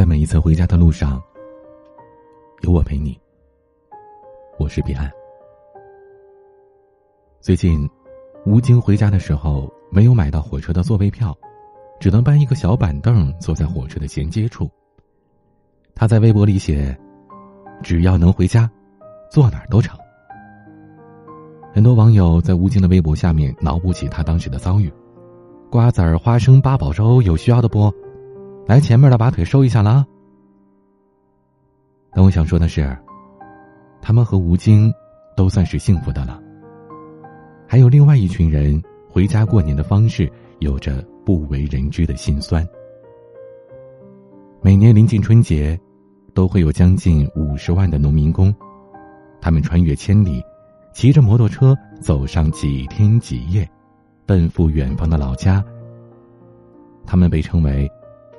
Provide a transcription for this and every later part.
在每一次回家的路上，有我陪你。我是彼岸。最近，吴京回家的时候没有买到火车的座位票，只能搬一个小板凳坐在火车的衔接处。他在微博里写：“只要能回家，坐哪儿都成。”很多网友在吴京的微博下面脑补起他当时的遭遇：瓜子儿、花生、八宝粥，有需要的不？来前面的把腿收一下啦！但我想说的是，他们和吴京都算是幸福的了。还有另外一群人回家过年的方式有着不为人知的辛酸。每年临近春节，都会有将近五十万的农民工，他们穿越千里，骑着摩托车走上几天几夜，奔赴远方的老家。他们被称为。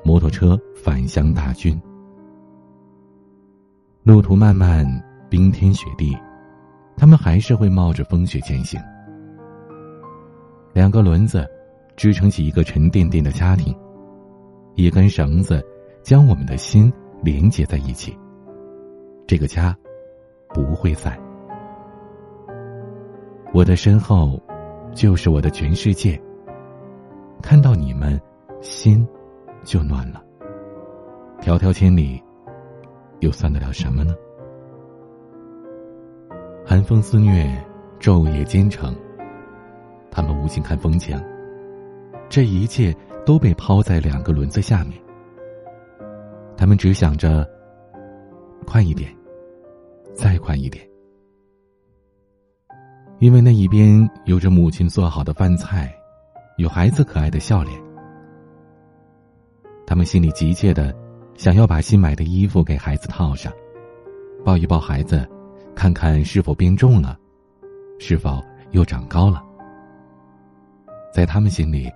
摩托车返乡大军，路途漫漫，冰天雪地，他们还是会冒着风雪前行。两个轮子支撑起一个沉甸甸的家庭，一根绳子将我们的心连接在一起。这个家不会散。我的身后就是我的全世界。看到你们，心。就暖了。迢迢千里，又算得了什么呢？寒风肆虐，昼夜兼程。他们无心看风景，这一切都被抛在两个轮子下面。他们只想着快一点，再快一点，因为那一边有着母亲做好的饭菜，有孩子可爱的笑脸。他们心里急切的想要把新买的衣服给孩子套上，抱一抱孩子，看看是否变重了，是否又长高了。在他们心里，“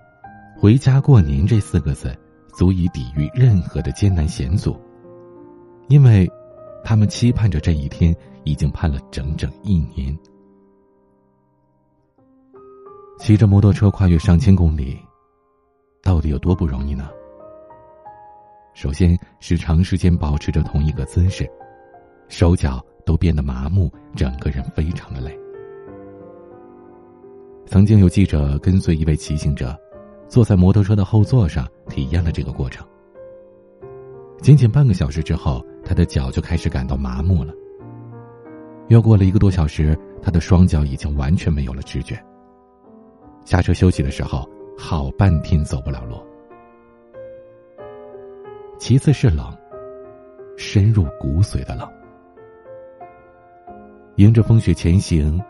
回家过年”这四个字足以抵御任何的艰难险阻，因为，他们期盼着这一天已经盼了整整一年。骑着摩托车跨越上千公里，到底有多不容易呢？首先是长时间保持着同一个姿势，手脚都变得麻木，整个人非常的累。曾经有记者跟随一位骑行者，坐在摩托车的后座上体验了这个过程。仅仅半个小时之后，他的脚就开始感到麻木了。又过了一个多小时，他的双脚已经完全没有了知觉。下车休息的时候，好半天走不了路。其次是冷，深入骨髓的冷。迎着风雪前行，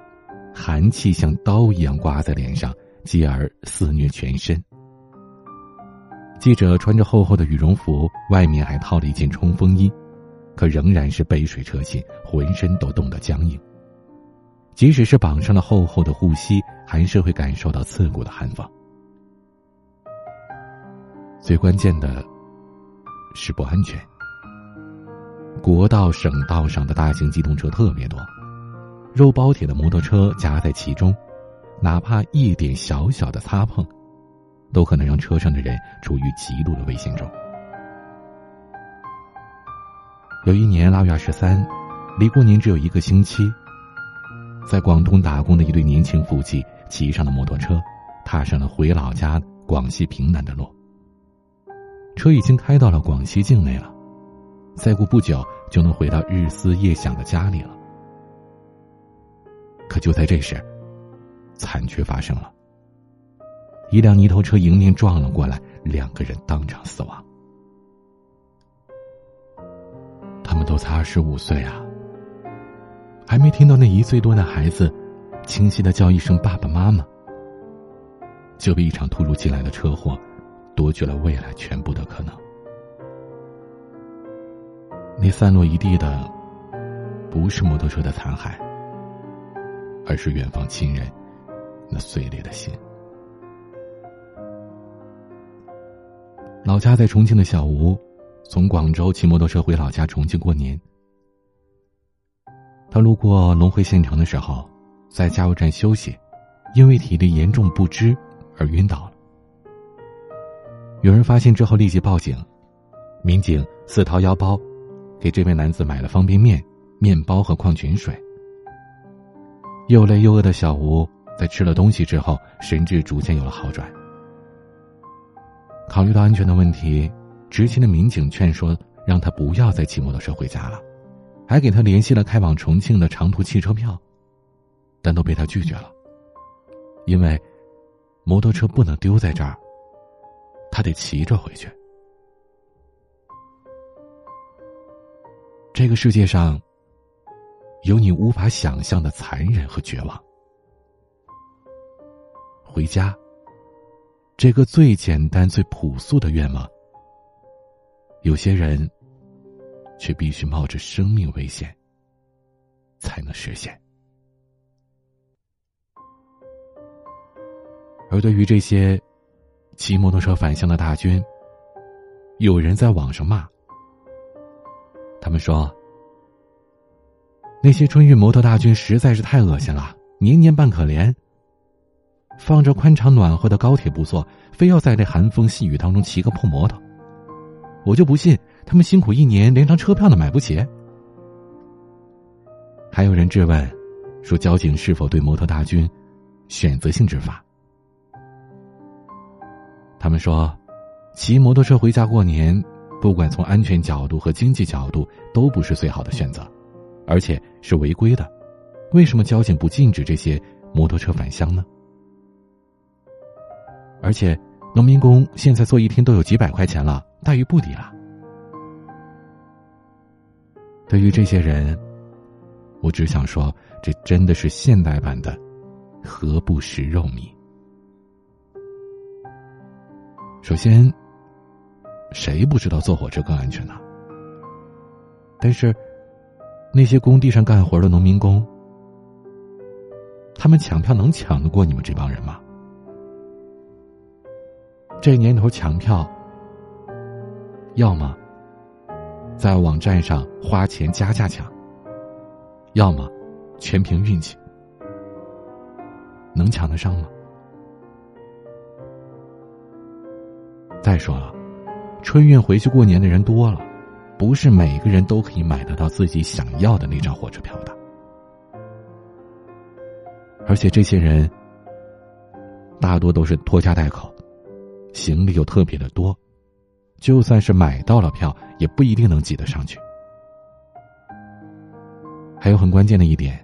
寒气像刀一样刮在脸上，继而肆虐全身。记者穿着厚厚的羽绒服，外面还套了一件冲锋衣，可仍然是杯水车薪，浑身都冻得僵硬。即使是绑上了厚厚的护膝，还是会感受到刺骨的寒风。最关键的。是不安全。国道、省道上的大型机动车特别多，肉包铁的摩托车夹在其中，哪怕一点小小的擦碰，都可能让车上的人处于极度的危险中。有一年腊月二十三，离过年只有一个星期，在广东打工的一对年轻夫妻骑上了摩托车，踏上了回老家广西平南的路。车已经开到了广西境内了，再过不久就能回到日思夜想的家里了。可就在这时，惨剧发生了。一辆泥头车迎面撞了过来，两个人当场死亡。他们都才二十五岁啊，还没听到那一岁多的孩子清晰的叫一声“爸爸妈妈”，就被一场突如其来的车祸。夺去了未来全部的可能。那散落一地的，不是摩托车的残骸，而是远方亲人那碎裂的心。老家在重庆的小吴，从广州骑摩托车回老家重庆过年。他路过龙回县城的时候，在加油站休息，因为体力严重不支而晕倒了。有人发现之后立即报警，民警自掏腰包，给这位男子买了方便面、面包和矿泉水。又累又饿的小吴，在吃了东西之后，神志逐渐有了好转。考虑到安全的问题，执勤的民警劝说让他不要再骑摩托车回家了，还给他联系了开往重庆的长途汽车票，但都被他拒绝了，因为摩托车不能丢在这儿，他得骑着回去。这个世界上，有你无法想象的残忍和绝望。回家，这个最简单、最朴素的愿望，有些人却必须冒着生命危险才能实现。而对于这些骑摩托车返乡的大军，有人在网上骂。他们说：“那些春运摩托大军实在是太恶心了，年年扮可怜。放着宽敞暖和的高铁不坐，非要在这寒风细雨当中骑个破摩托。我就不信他们辛苦一年连张车票都买不起。”还有人质问，说交警是否对摩托大军选择性执法？他们说，骑摩托车回家过年。不管从安全角度和经济角度，都不是最好的选择，而且是违规的。为什么交警不禁止这些摩托车返乡呢？而且，农民工现在做一天都有几百块钱了，待遇不低了。对于这些人，我只想说，这真的是现代版的“何不食肉糜”。首先。谁不知道坐火车更安全呢？但是，那些工地上干活的农民工，他们抢票能抢得过你们这帮人吗？这年头抢票，要么在网站上花钱加价抢，要么全凭运气，能抢得上吗？再说了。春运回去过年的人多了，不是每个人都可以买得到自己想要的那张火车票的。而且这些人大多都是拖家带口，行李又特别的多，就算是买到了票，也不一定能挤得上去。还有很关键的一点，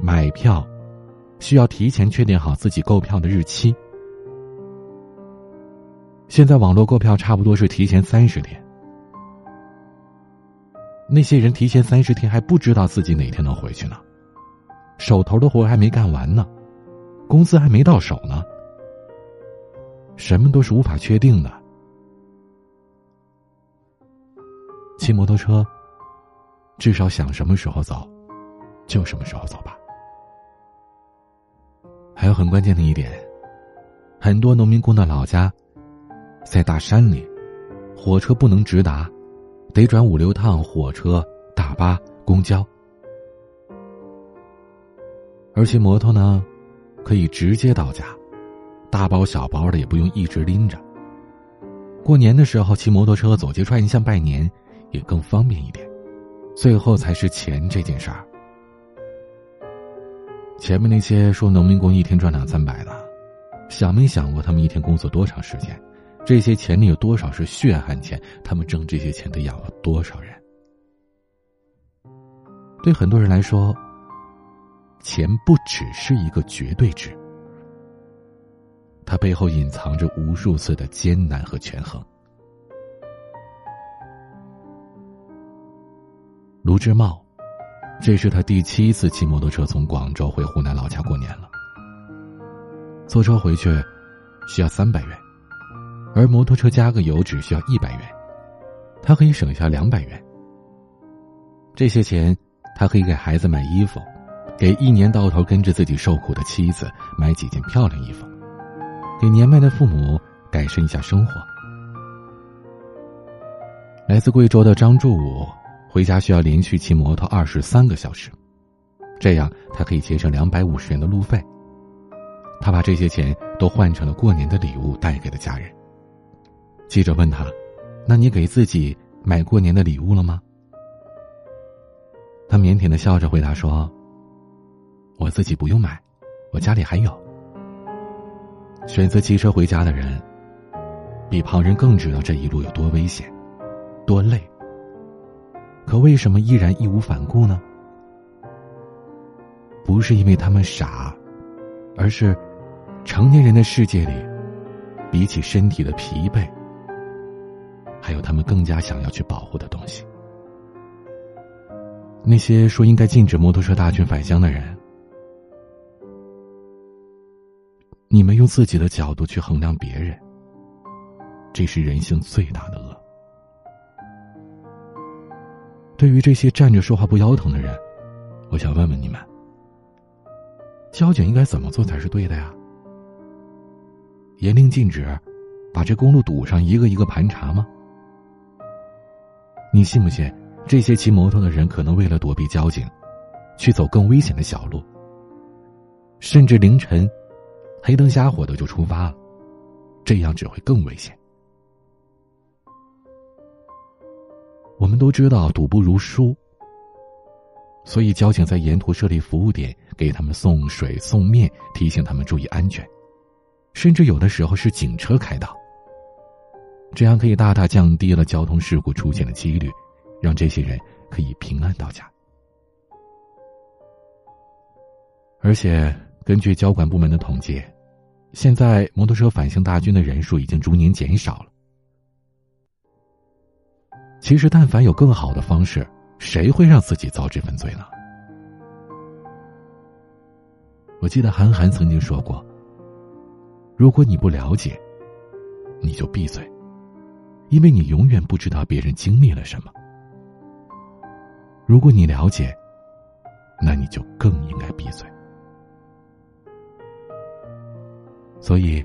买票需要提前确定好自己购票的日期。现在网络购票差不多是提前三十天，那些人提前三十天还不知道自己哪天能回去呢，手头的活还没干完呢，工资还没到手呢，什么都是无法确定的。骑摩托车，至少想什么时候走，就什么时候走吧。还有很关键的一点，很多农民工的老家。在大山里，火车不能直达，得转五六趟火车、大巴、公交。而且摩托呢，可以直接到家，大包小包的也不用一直拎着。过年的时候骑摩托车走街串巷拜年，也更方便一点。最后才是钱这件事儿。前面那些说农民工一天赚两三百的，想没想过他们一天工作多长时间？这些钱里有多少是血汗钱？他们挣这些钱得养了多少人？对很多人来说，钱不只是一个绝对值，它背后隐藏着无数次的艰难和权衡。卢志茂，这是他第七次骑摩托车从广州回湖南老家过年了。坐车回去需要三百元。而摩托车加个油只需要一百元，他可以省下两百元。这些钱，他可以给孩子买衣服，给一年到头跟着自己受苦的妻子买几件漂亮衣服，给年迈的父母改善一下生活。来自贵州的张柱武回家需要连续骑摩托二十三个小时，这样他可以节省两百五十元的路费。他把这些钱都换成了过年的礼物带给了家人。记者问他：“那你给自己买过年的礼物了吗？他腼腆的笑着回答说：“我自己不用买，我家里还有。”选择骑车回家的人，比旁人更知道这一路有多危险，多累。可为什么依然义无反顾呢？不是因为他们傻，而是成年人的世界里，比起身体的疲惫，还有他们更加想要去保护的东西。那些说应该禁止摩托车大军返乡的人，你们用自己的角度去衡量别人，这是人性最大的恶。对于这些站着说话不腰疼的人，我想问问你们：交警应该怎么做才是对的呀？严令禁止，把这公路堵上，一个一个盘查吗？你信不信？这些骑摩托的人可能为了躲避交警，去走更危险的小路，甚至凌晨黑灯瞎火的就出发了，这样只会更危险。我们都知道赌不如输，所以交警在沿途设立服务点，给他们送水送面，提醒他们注意安全，甚至有的时候是警车开道，这样可以大大降低了交通事故出现的几率。让这些人可以平安到家。而且，根据交管部门的统计，现在摩托车返乡大军的人数已经逐年减少了。其实，但凡有更好的方式，谁会让自己遭这份罪呢？我记得韩寒曾经说过：“如果你不了解，你就闭嘴，因为你永远不知道别人经历了什么。”如果你了解，那你就更应该闭嘴。所以，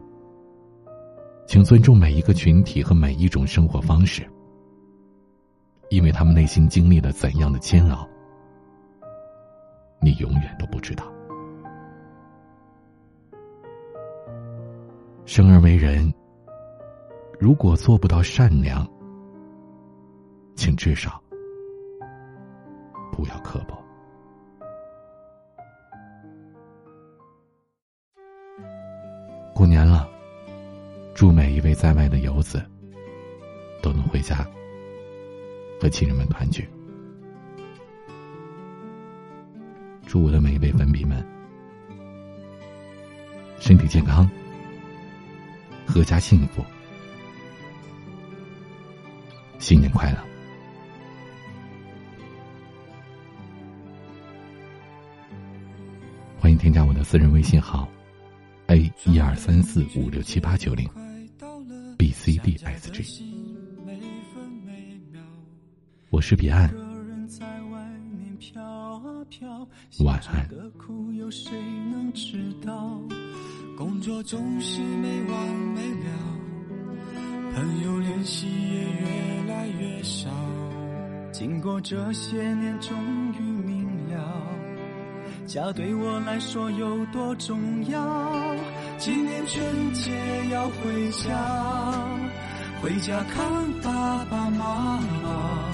请尊重每一个群体和每一种生活方式，因为他们内心经历了怎样的煎熬，你永远都不知道。生而为人，如果做不到善良，请至少。不要刻薄。过年了，祝每一位在外的游子都能回家和亲人们团聚。祝我的每一位粉笔们身体健康，阖家幸福，新年快乐！欢迎添加我的私人微信号：a 一二三四五六七八九零，b c d s g。我是彼岸，晚安。工作总是没完没了，朋友联系也越来越少。经过这些年，终于明了。家对我来说有多重要？今年春节要回家，回家看爸爸妈妈，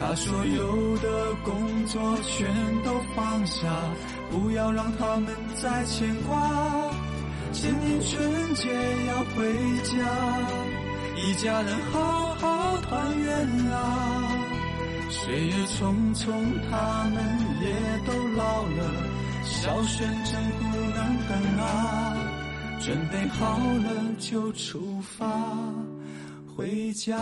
把所有的工作全都放下，不要让他们再牵挂。今年春节要回家，一家人好好团圆啊！岁月匆匆，他们也都老了，孝顺真不能等啊！准备好了就出发回家。